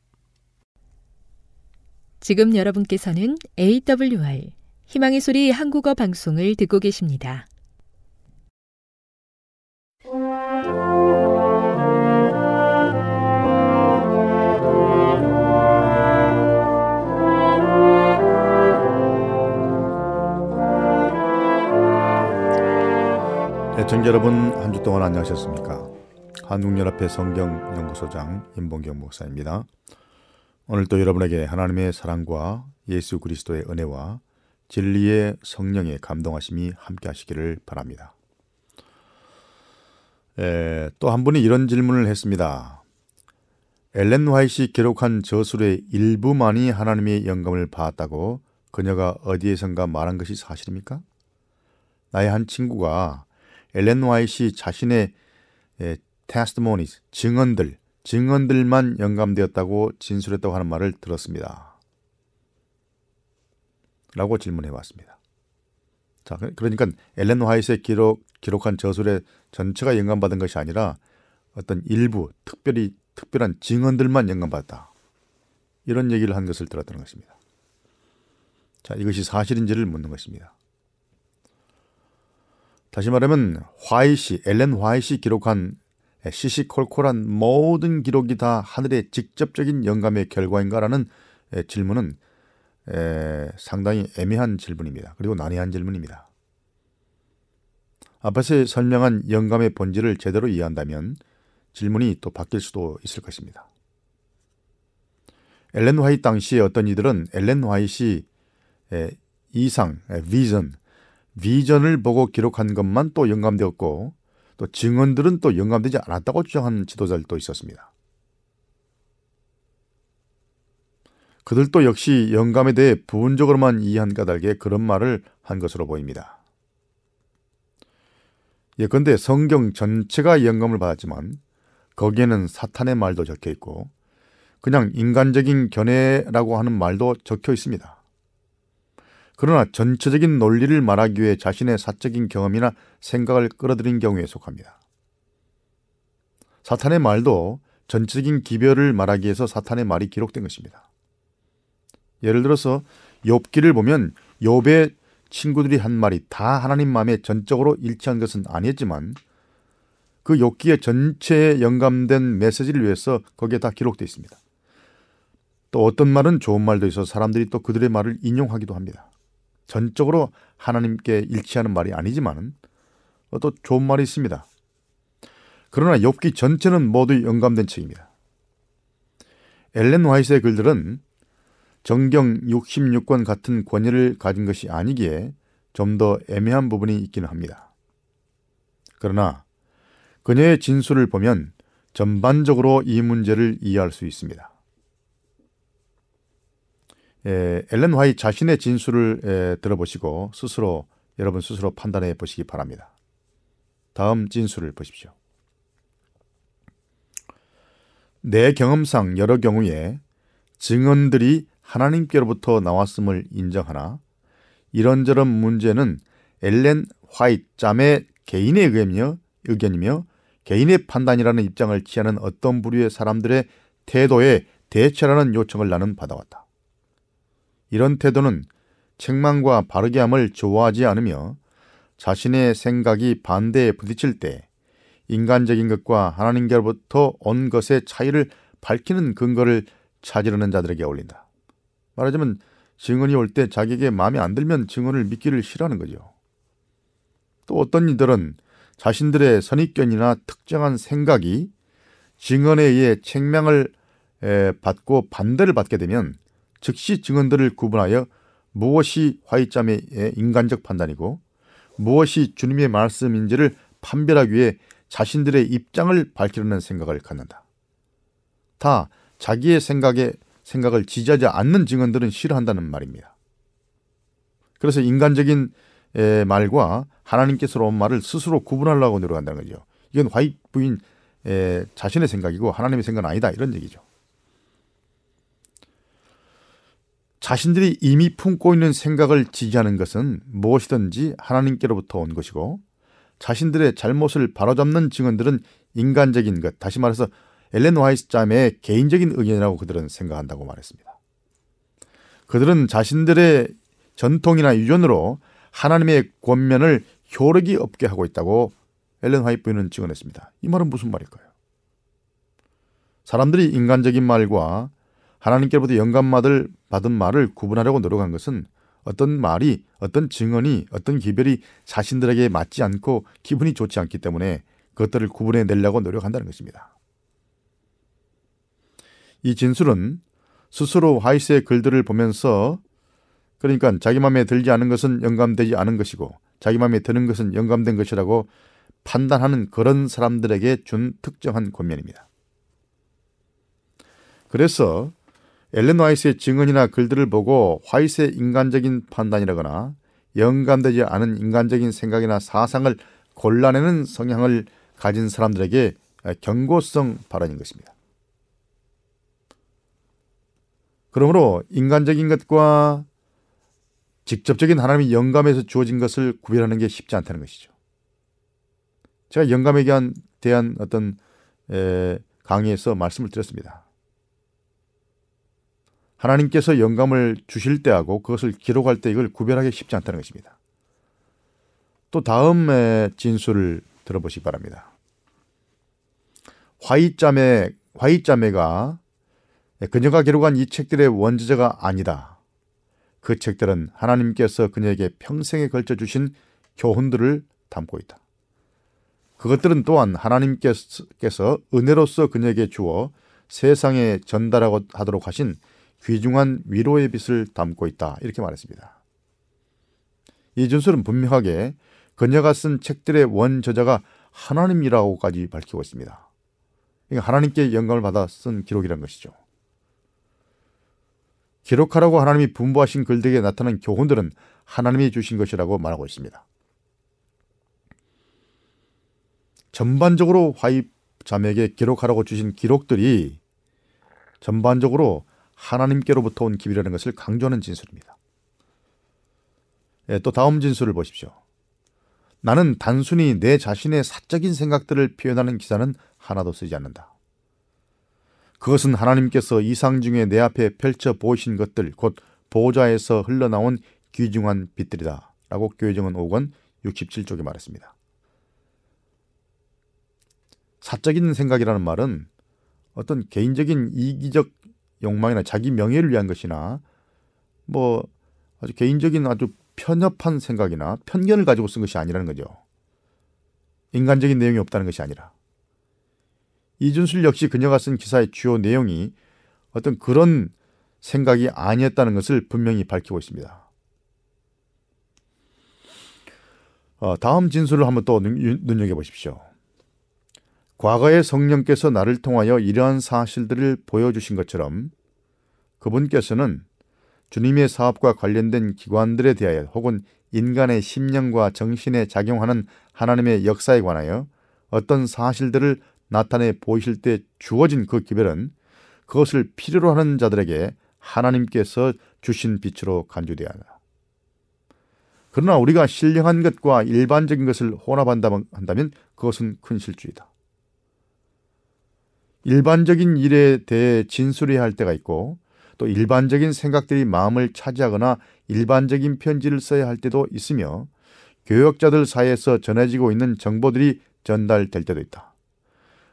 지금 여러분께서는 AWR 희망의 소리 한국어 방송을 듣고 계십니다. 애청자 여러분 한 주 동안 안녕하셨습니까? 한국연합회 성경연구소장 임봉경 목사입니다. 오늘도 여러분에게 하나님의 사랑과 예수 그리스도의 은혜와 진리의 성령의 감동하심이 함께 하시기를 바랍니다. 또 한 분이 이런 질문을 했습니다. 엘렌 화이시 기록한 저술의 일부만이 하나님의 영감을 받았다고 그녀가 어디에선가 말한 것이 사실입니까? 나의 한 친구가 엘렌 화이시 자신의 테스트모니스 증언들 증언들만 영감되었다고 진술했다고 하는 말을 들었습니다. 라고 질문해 왔습니다. 자, 그, 그러니까 엘렌 화이트의 기록, 기록한 저술의 전체가 영감받은 것이 아니라 어떤 일부 특별히 특별한 증언들만 영감받았다. 이런 얘기를 한 것을 들었다는 것입니다. 자, 이것이 사실인지를 묻는 것입니다. 다시 말하면 화이시, 엘렌 화이시 기록한 시시콜콜한 모든 기록이 다 하늘의 직접적인 영감의 결과인가라는 질문은 상당히 애매한 질문입니다. 그리고 난해한 질문입니다. 앞에서 설명한 영감의 본질을 제대로 이해한다면 질문이 또 바뀔 수도 있을 것입니다. 엘렌 화이트 당시에 어떤 이들은 엘렌 화이트 이상, 비전, 비전을 보고 기록한 것만 또 영감되었고 또 증언들은 또 영감되지 않았다고 주장하는 지도자들도 있었습니다. 그들도 역시 영감에 대해 부분적으로만 이해한 까닭에 그런 말을 한 것으로 보입니다. 예컨대 성경 전체가 영감을 받았지만 거기에는 사탄의 말도 적혀 있고 그냥 인간적인 견해라고 하는 말도 적혀 있습니다. 그러나 전체적인 논리를 말하기 위해 자신의 사적인 경험이나 생각을 끌어들인 경우에 속합니다. 사탄의 말도 전체적인 기별을 말하기 위해서 사탄의 말이 기록된 것입니다. 예를 들어서 욥기를 보면 욥의 친구들이 한 말이 다 하나님 마음에 전적으로 일치한 것은 아니었지만 그 욥기의 전체에 영감된 메시지를 위해서 거기에 다 기록되어 있습니다. 또 어떤 말은 좋은 말도 있어 사람들이 또 그들의 말을 인용하기도 합니다. 전적으로 하나님께 일치하는 말이 아니지만 또 좋은 말이 있습니다. 그러나 욥기 전체는 모두 영감된 책입니다. 엘렌 화이트의 글들은 정경 66권 같은 권위를 가진 것이 아니기에 좀 더 애매한 부분이 있기는 합니다. 그러나 그녀의 진술을 보면 전반적으로 이 문제를 이해할 수 있습니다. 에, 엘렌 화이 자신의 진술을 에, 들어보시고 스스로 여러분 스스로 판단해 보시기 바랍니다. 다음 진술을 보십시오. 내 경험상 여러 경우에 증언들이 하나님께로부터 나왔음을 인정하나 이런저런 문제는 엘렌 화이트 짬의 개인의 의견이며, 의견이며 개인의 판단이라는 입장을 취하는 어떤 부류의 사람들의 태도에 대처라는 요청을 나는 받아왔다. 이런 태도는 책망과 바르게 함을 좋아하지 않으며 자신의 생각이 반대에 부딪힐 때 인간적인 것과 하나님께로부터 온 것의 차이를 밝히는 근거를 찾으려는 자들에게 어울린다. 말하자면 증언이 올 때 자기에게 마음에 안 들면 증언을 믿기를 싫어하는 거죠. 또 어떤 이들은 자신들의 선입견이나 특정한 생각이 증언에 의해 책명을 받고 반대를 받게 되면 즉시 증언들을 구분하여 무엇이 화이점의 인간적 판단이고 무엇이 주님의 말씀인지를 판별하기 위해 자신들의 입장을 밝히려는 생각을 갖는다. 다 자기의 생각에 생각을 지지하지 않는 증언들은 싫어한다는 말입니다. 그래서 인간적인 말과 하나님께서 온 말을 스스로 구분하려고 노력한다는 거죠. 이건 화이 부인 자신의 생각이고 하나님의 생각은 아니다 이런 얘기죠. 자신들이 이미 품고 있는 생각을 지지하는 것은 무엇이든지 하나님께로부터 온 것이고 자신들의 잘못을 바로잡는 증언들은 인간적인 것, 다시 말해서 엘렌 와이스 자매의 개인적인 의견이라고 그들은 생각한다고 말했습니다. 그들은 자신들의 전통이나 유전으로 하나님의 권면을 효력이 없게 하고 있다고 엘렌 부인은 증언했습니다. 이 말은 무슨 말일까요? 사람들이 인간적인 말과 하나님께로부터 영감mad을 받은 말을 구분하려고 노력한 것은 어떤 말이, 어떤 증언이, 어떤 기별이 자신들에게 맞지 않고 기분이 좋지 않기 때문에 그것들을 구분해 내려고 노력한다는 것입니다. 이 진술은 스스로 하이스의 글들을 보면서 그러니까 자기 마음에 들지 않은 것은 영감되지 않은 것이고 자기 마음에 드는 것은 영감된 것이라고 판단하는 그런 사람들에게 준 특정한 권면입니다. 그래서 엘렌 화이스의 증언이나 글들을 보고 화이스의 인간적인 판단이라거나 영감되지 않은 인간적인 생각이나 사상을 골라내는 성향을 가진 사람들에게 경고성 발언인 것입니다. 그러므로 인간적인 것과 직접적인 하나님의 영감에서 주어진 것을 구별하는 게 쉽지 않다는 것이죠. 제가 영감에 대한, 어떤 에, 강의에서 말씀을 드렸습니다. 하나님께서 영감을 주실 때하고 그것을 기록할 때 이걸 구별하기 쉽지 않다는 것입니다. 또 다음의 진술을 들어보시기 바랍니다. 화이자매, 화이자매가 그녀가 기록한 이 책들의 원저자가 아니다. 그 책들은 하나님께서 그녀에게 평생에 걸쳐 주신 교훈들을 담고 있다. 그것들은 또한 하나님께서 은혜로서 그녀에게 주어 세상에 전달하도록 하신 귀중한 위로의 빛을 담고 있다. 이렇게 말했습니다. 이 준술은 분명하게 그녀가 쓴 책들의 원 저자가 하나님이라고까지 밝히고 있습니다. 하나님께 영감을 받아 쓴 기록이라는 것이죠. 기록하라고 하나님이 분부하신 글들에게 나타난 교훈들은 하나님이 주신 것이라고 말하고 있습니다. 전반적으로 화입 자매에게 기록하라고 주신 기록들이 전반적으로 하나님께로부터 온 기비라는 것을 강조하는 진술입니다. 예, 또 다음 진술을 보십시오. 나는 단순히 내 자신의 사적인 생각들을 표현하는 기사는 하나도 쓰지 않는다. 그것은 하나님께서 이상 중에 내 앞에 펼쳐 보이신 것들, 곧 보좌에서 흘러나온 귀중한 빛들이다. 라고 교회정은 5권 67쪽에 말했습니다. 사적인 생각이라는 말은 어떤 개인적인 이기적 욕망이나 자기 명예를 위한 것이나 뭐 아주 개인적인 아주 편협한 생각이나 편견을 가지고 쓴 것이 아니라는 거죠. 인간적인 내용이 없다는 것이 아니라 이준술 역시 그녀가 쓴 기사의 주요 내용이 어떤 그런 생각이 아니었다는 것을 분명히 밝히고 있습니다. 어, 다음 진술을 한번 또 눈여겨보십시오. 과거의 성령께서 나를 통하여 이러한 사실들을 보여주신 것처럼 그분께서는 주님의 사업과 관련된 기관들에 대하여 혹은 인간의 심령과 정신에 작용하는 하나님의 역사에 관하여 어떤 사실들을 나타내 보이실 때 주어진 그 기별은 그것을 필요로 하는 자들에게 하나님께서 주신 빛으로 간주되어야. 그러나 우리가 신령한 것과 일반적인 것을 혼합한다면 그것은 큰 실주이다. 일반적인 일에 대해 진술해야 할 때가 있고 또 일반적인 생각들이 마음을 차지하거나 일반적인 편지를 써야 할 때도 있으며 교역자들 사이에서 전해지고 있는 정보들이 전달될 때도 있다.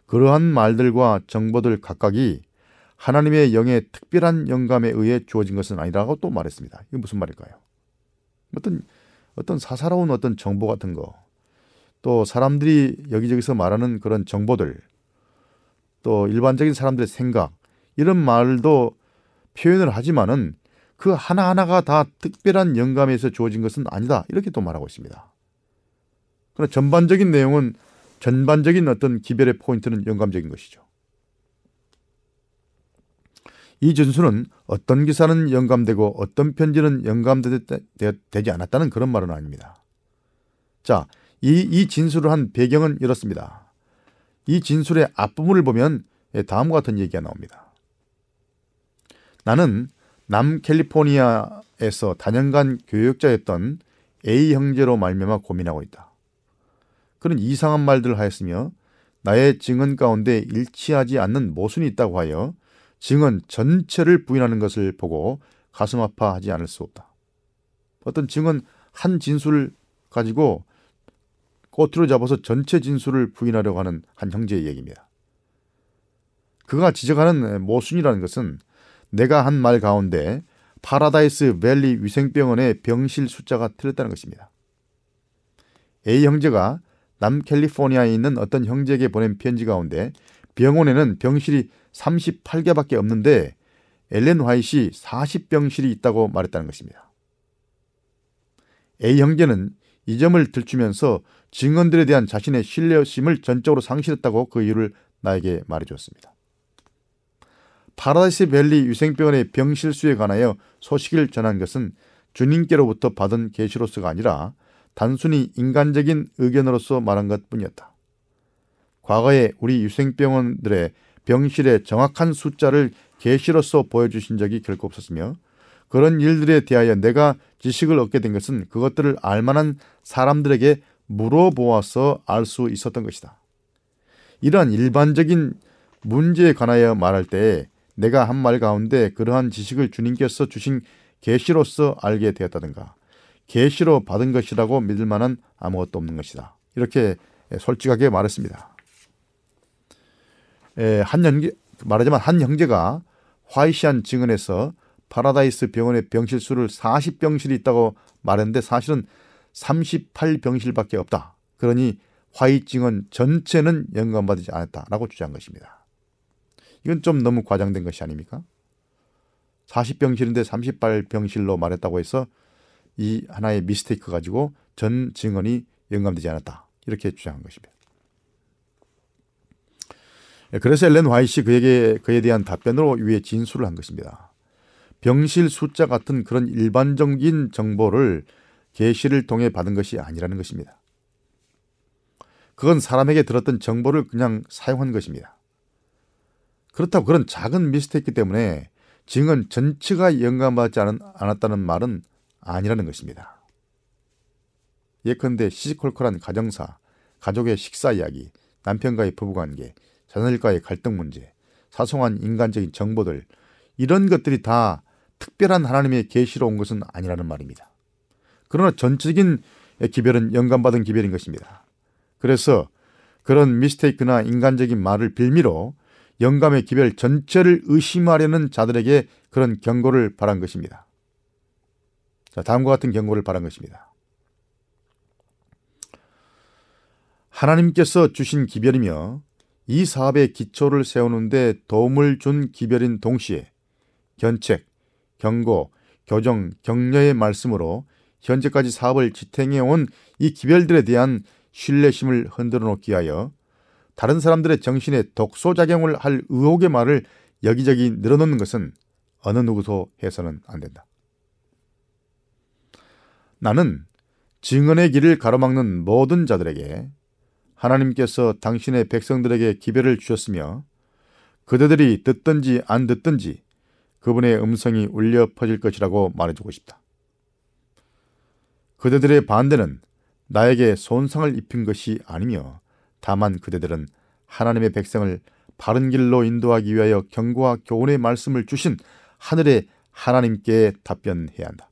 그러한 말들과 정보들 각각이 하나님의 영의 특별한 영감에 의해 주어진 것은 아니라고 또 말했습니다. 이게 무슨 말일까요? 어떤 어떤 사사로운 어떤 정보 같은 거, 또 사람들이 여기저기서 말하는 그런 정보들, 또 일반적인 사람들의 생각 이런 말도 표현을 하지만은 그 하나하나가 다 특별한 영감에서 주어진 것은 아니다. 이렇게 또 말하고 있습니다. 그러나 전반적인 내용은 전반적인 어떤 기별의 포인트는 영감적인 것이죠. 이 전수는 어떤 기사는 영감되고 어떤 편지는 영감되지 않았다는 그런 말은 아닙니다. 자, 이, 이 진술을 한 배경은 이렇습니다. 이 진술의 앞부분을 보면 다음과 같은 얘기가 나옵니다. 나는 남캘리포니아에서 다년간 교역자였던 A 형제로 말미암아 고민하고 있다. 그런 이상한 말들을 하였으며 나의 증언 가운데 일치하지 않는 모순이 있다고 하여 증언 전체를 부인하는 것을 보고 가슴 아파하지 않을 수 없다. 어떤 증언 한 진술을 가지고 꼬투로 잡아서 전체 진술을 부인하려고 하는 한 형제의 얘기입니다. 그가 지적하는 모순이라는 것은 내가 한 말 가운데 파라다이스 밸리 위생병원의 병실 숫자가 틀렸다는 것입니다. A 형제가 남 캘리포니아에 있는 어떤 형제에게 보낸 편지 가운데 병원에는 병실이 38개밖에 없는데 엘렌 화잇이 40병실이 있다고 말했다는 것입니다. A 형제는 이 점을 들추면서 증언들에 대한 자신의 신뢰심을 전적으로 상실했다고 그 이유를 나에게 말해주었습니다. 파라다이스 밸리 위생병원의 병실수에 관하여 소식을 전한 것은 주님께로부터 받은 계시로서가 아니라 단순히 인간적인 의견으로서 말한 것 뿐이었다. 과거에 우리 위생병원들의 병실의 정확한 숫자를 계시로서 보여주신 적이 결코 없었으며 그런 일들에 대하여 내가 지식을 얻게 된 것은 그것들을 알만한 사람들에게 물어보아서 알 수 있었던 것이다. 이러한 일반적인 문제에 관하여 말할 때 내가 한 말 가운데 그러한 지식을 주님께서 주신 계시로서 알게 되었다든가 계시로 받은 것이라고 믿을 만한 아무것도 없는 것이다. 이렇게 솔직하게 말했습니다. 한 형제 말하자면 한 형제가 화잇이 한 증언에서 파라다이스 병원의 병실 수를 40병실이 있다고 말했는데 사실은 38병실밖에 없다. 그러니 화이 증언 전체는 영감받지 않았다라고 주장한 것입니다. 이건 좀 너무 과장된 것이 아닙니까? 40병실인데 38병실로 말했다고 해서 이 하나의 미스테이크 가지고 전 증언이 영감되지 않았다. 이렇게 주장한 것입니다. 그래서 엘렌 화이시 그에게 그에 대한 답변으로 위에 진술을 한 것입니다. 병실 숫자 같은 그런 일반적인 정보를 계시를 통해 받은 것이 아니라는 것입니다. 그건 사람에게 들었던 정보를 그냥 사용한 것입니다. 그렇다고 그런 작은 미스테이크 때문에 증언 전체가 영감받지 않았다는 말은 아니라는 것입니다. 예컨대 시시콜콜한 가정사, 가족의 식사 이야기, 남편과의 부부관계, 자녀들과의 갈등 문제, 사소한 인간적인 정보들 이런 것들이 다 특별한 하나님의 계시로 온 것은 아니라는 말입니다. 그러나 전적인 기별은 영감받은 기별인 것입니다. 그래서 그런 미스테이크나 인간적인 말을 빌미로 영감의 기별 전체를 의심하려는 자들에게 그런 경고를 바란 것입니다. 자, 다음과 같은 경고를 바란 것입니다. 하나님께서 주신 기별이며 이 사업의 기초를 세우는데 도움을 준 기별인 동시에 견책, 경고, 교정, 격려의 말씀으로 현재까지 사업을 지탱해 온 이 기별들에 대한 신뢰심을 흔들어 놓기 위하여 다른 사람들의 정신에 독소작용을 할 의혹의 말을 여기저기 늘어놓는 것은 어느 누구도 해서는 안 된다. 나는 증언의 길을 가로막는 모든 자들에게 하나님께서 당신의 백성들에게 기별을 주셨으며 그대들이 듣든지 안 듣든지 그분의 음성이 울려 퍼질 것이라고 말해주고 싶다. 그대들의 반대는 나에게 손상을 입힌 것이 아니며 다만 그대들은 하나님의 백성을 바른 길로 인도하기 위하여 경고와 교훈의 말씀을 주신 하늘의 하나님께 답변해야 한다.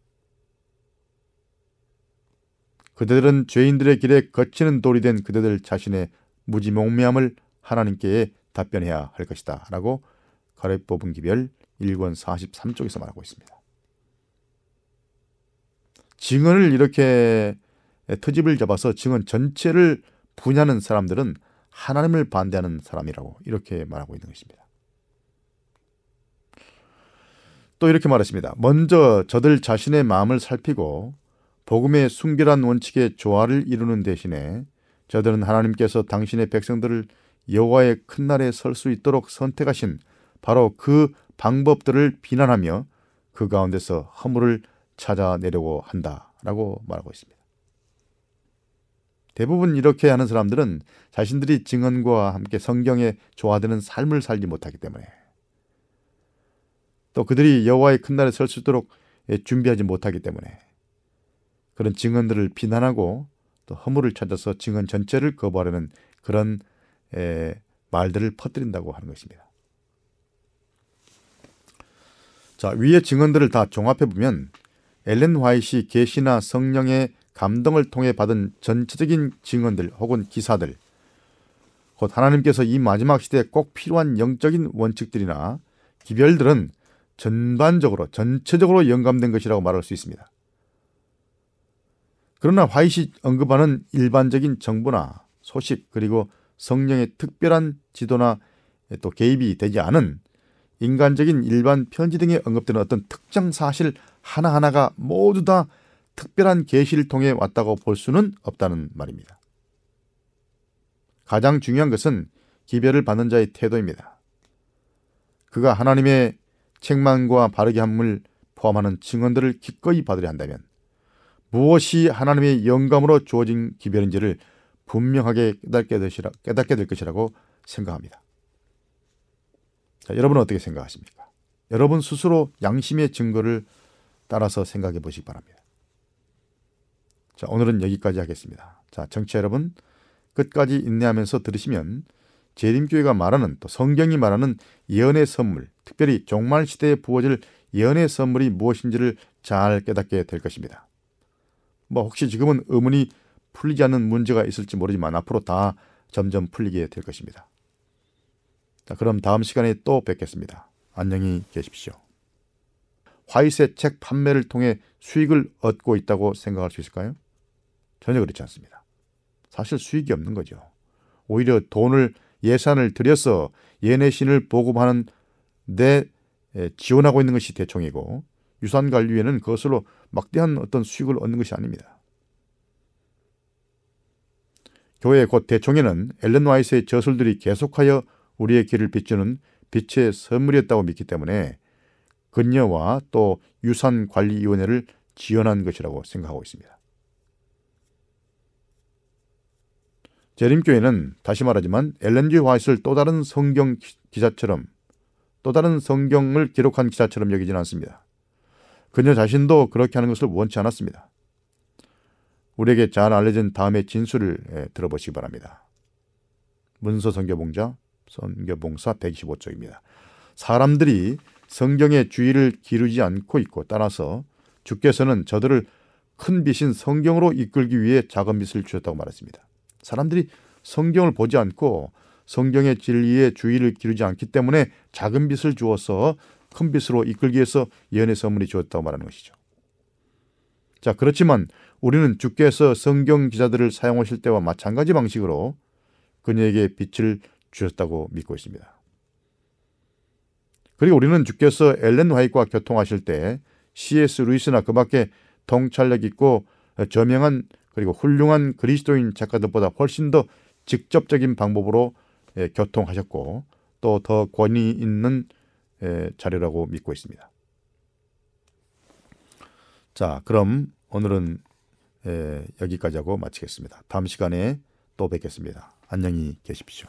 그대들은 죄인들의 길에 거치는 돌이 된 그대들 자신의 무지몽매함을 하나님께 답변해야 할 것이다. 라고 가렙 뽑은 기별 1권 43쪽에서 말하고 있습니다. 증언을 이렇게 터집을 잡아서 증언 전체를 분야하는 사람들은 하나님을 반대하는 사람이라고 이렇게 말하고 있는 것입니다. 또 이렇게 말했습니다. 먼저 저들 자신의 마음을 살피고 복음의 순결한 원칙에 조화를 이루는 대신에 저들은 하나님께서 당신의 백성들을 여호와의 큰 날에 설 수 있도록 선택하신 바로 그 방법들을 비난하며 그 가운데서 허물을 찾아내려고 한다라고 말하고 있습니다. 대부분 이렇게 하는 사람들은 자신들이 증언과 함께 성경에 조화되는 삶을 살지 못하기 때문에 또 그들이 여호와의 큰 날에 설 수 있도록 준비하지 못하기 때문에 그런 증언들을 비난하고 또 허물을 찾아서 증언 전체를 거부하려는 그런 에, 말들을 퍼뜨린다고 하는 것입니다. 자, 위의 증언들을 다 종합해 보면 엘렌 화이시 계시나 성령의 감동을 통해 받은 전체적인 증언들 혹은 기사들 곧 하나님께서 이 마지막 시대에 꼭 필요한 영적인 원칙들이나 기별들은 전반적으로 전체적으로 영감된 것이라고 말할 수 있습니다. 그러나 화이시 언급하는 일반적인 정보나 소식 그리고 성령의 특별한 지도나 또 개입이 되지 않은 인간적인 일반 편지 등에 언급되는 어떤 특정 사실 하나하나가 모두 다 특별한 계시를 통해 왔다고 볼 수는 없다는 말입니다. 가장 중요한 것은 기별을 받는 자의 태도입니다. 그가 하나님의 책망과 바르게 함을 포함하는 증언들을 기꺼이 받으려 한다면 무엇이 하나님의 영감으로 주어진 기별인지를 분명하게 깨닫게, 되시라, 깨닫게 될 것이라고 생각합니다. 자, 여러분은 어떻게 생각하십니까? 여러분 스스로 양심의 증거를 따라서 생각해 보시기 바랍니다. 자, 오늘은 여기까지 하겠습니다. 자, 정치 여러분 끝까지 인내하면서 들으시면 재림교회가 말하는 또 성경이 말하는 예언의 선물, 특별히 종말 시대에 부어질 예언의 선물이 무엇인지를 잘 깨닫게 될 것입니다. 뭐 혹시 지금은 의문이 풀리지 않는 문제가 있을지 모르지만 앞으로 다 점점 풀리게 될 것입니다. 자, 그럼 다음 시간에 또 뵙겠습니다. 안녕히 계십시오. 화이트의 책 판매를 통해 수익을 얻고 있다고 생각할 수 있을까요? 전혀 그렇지 않습니다. 사실 수익이 없는 거죠. 오히려 돈을 예산을 들여서 예내신을 보급하는 데 지원하고 있는 것이 대총이고 유산 관리에는 그것으로 막대한 어떤 수익을 얻는 것이 아닙니다. 교회 곧 대총에는 엘렌 와이스의 저술들이 계속하여 우리의 길을 비추는 빛의 선물이었다고 믿기 때문에 근녀와 또 유산관리위원회를 지원한 것이라고 생각하고 있습니다. 재림교회는 다시 말하지만 엘렌지 화이트를 또 다른 성경 기자처럼 또 다른 성경을 기록한 기자처럼 여기지는 않습니다. 그녀 자신도 그렇게 하는 것을 원치 않았습니다. 우리에게 잘 알려진 다음의 진술을 예, 들어보시기 바랍니다. 문서 성교봉자 선교봉사 125쪽입니다. 사람들이 성경에 주의를 기르지 않고 있고 따라서 주께서는 저들을 큰 빛인 성경으로 이끌기 위해 작은 빛을 주셨다고 말했습니다. 사람들이 성경을 보지 않고 성경의 진리에 주의를 기르지 않기 때문에 작은 빛을 주어서 큰 빛으로 이끌기 위해서 예언의 선물이 주었다고 말하는 것이죠. 자, 그렇지만 우리는 주께서 성경 기자들을 사용하실 때와 마찬가지 방식으로 그녀에게 빛을 주셨다고 믿고 있습니다. 그리고 우리는 주께서 엘렌 화이트와 교통하실 때 C.S. 루이스나 그 밖에 통찰력 있고 저명한 그리고 훌륭한 그리스도인 작가들보다 훨씬 더 직접적인 방법으로 예, 교통하셨고 또 더 권위 있는 예, 자료라고 믿고 있습니다. 자, 그럼 오늘은 예, 여기까지 하고 마치겠습니다. 다음 시간에 또 뵙겠습니다. 안녕히 계십시오.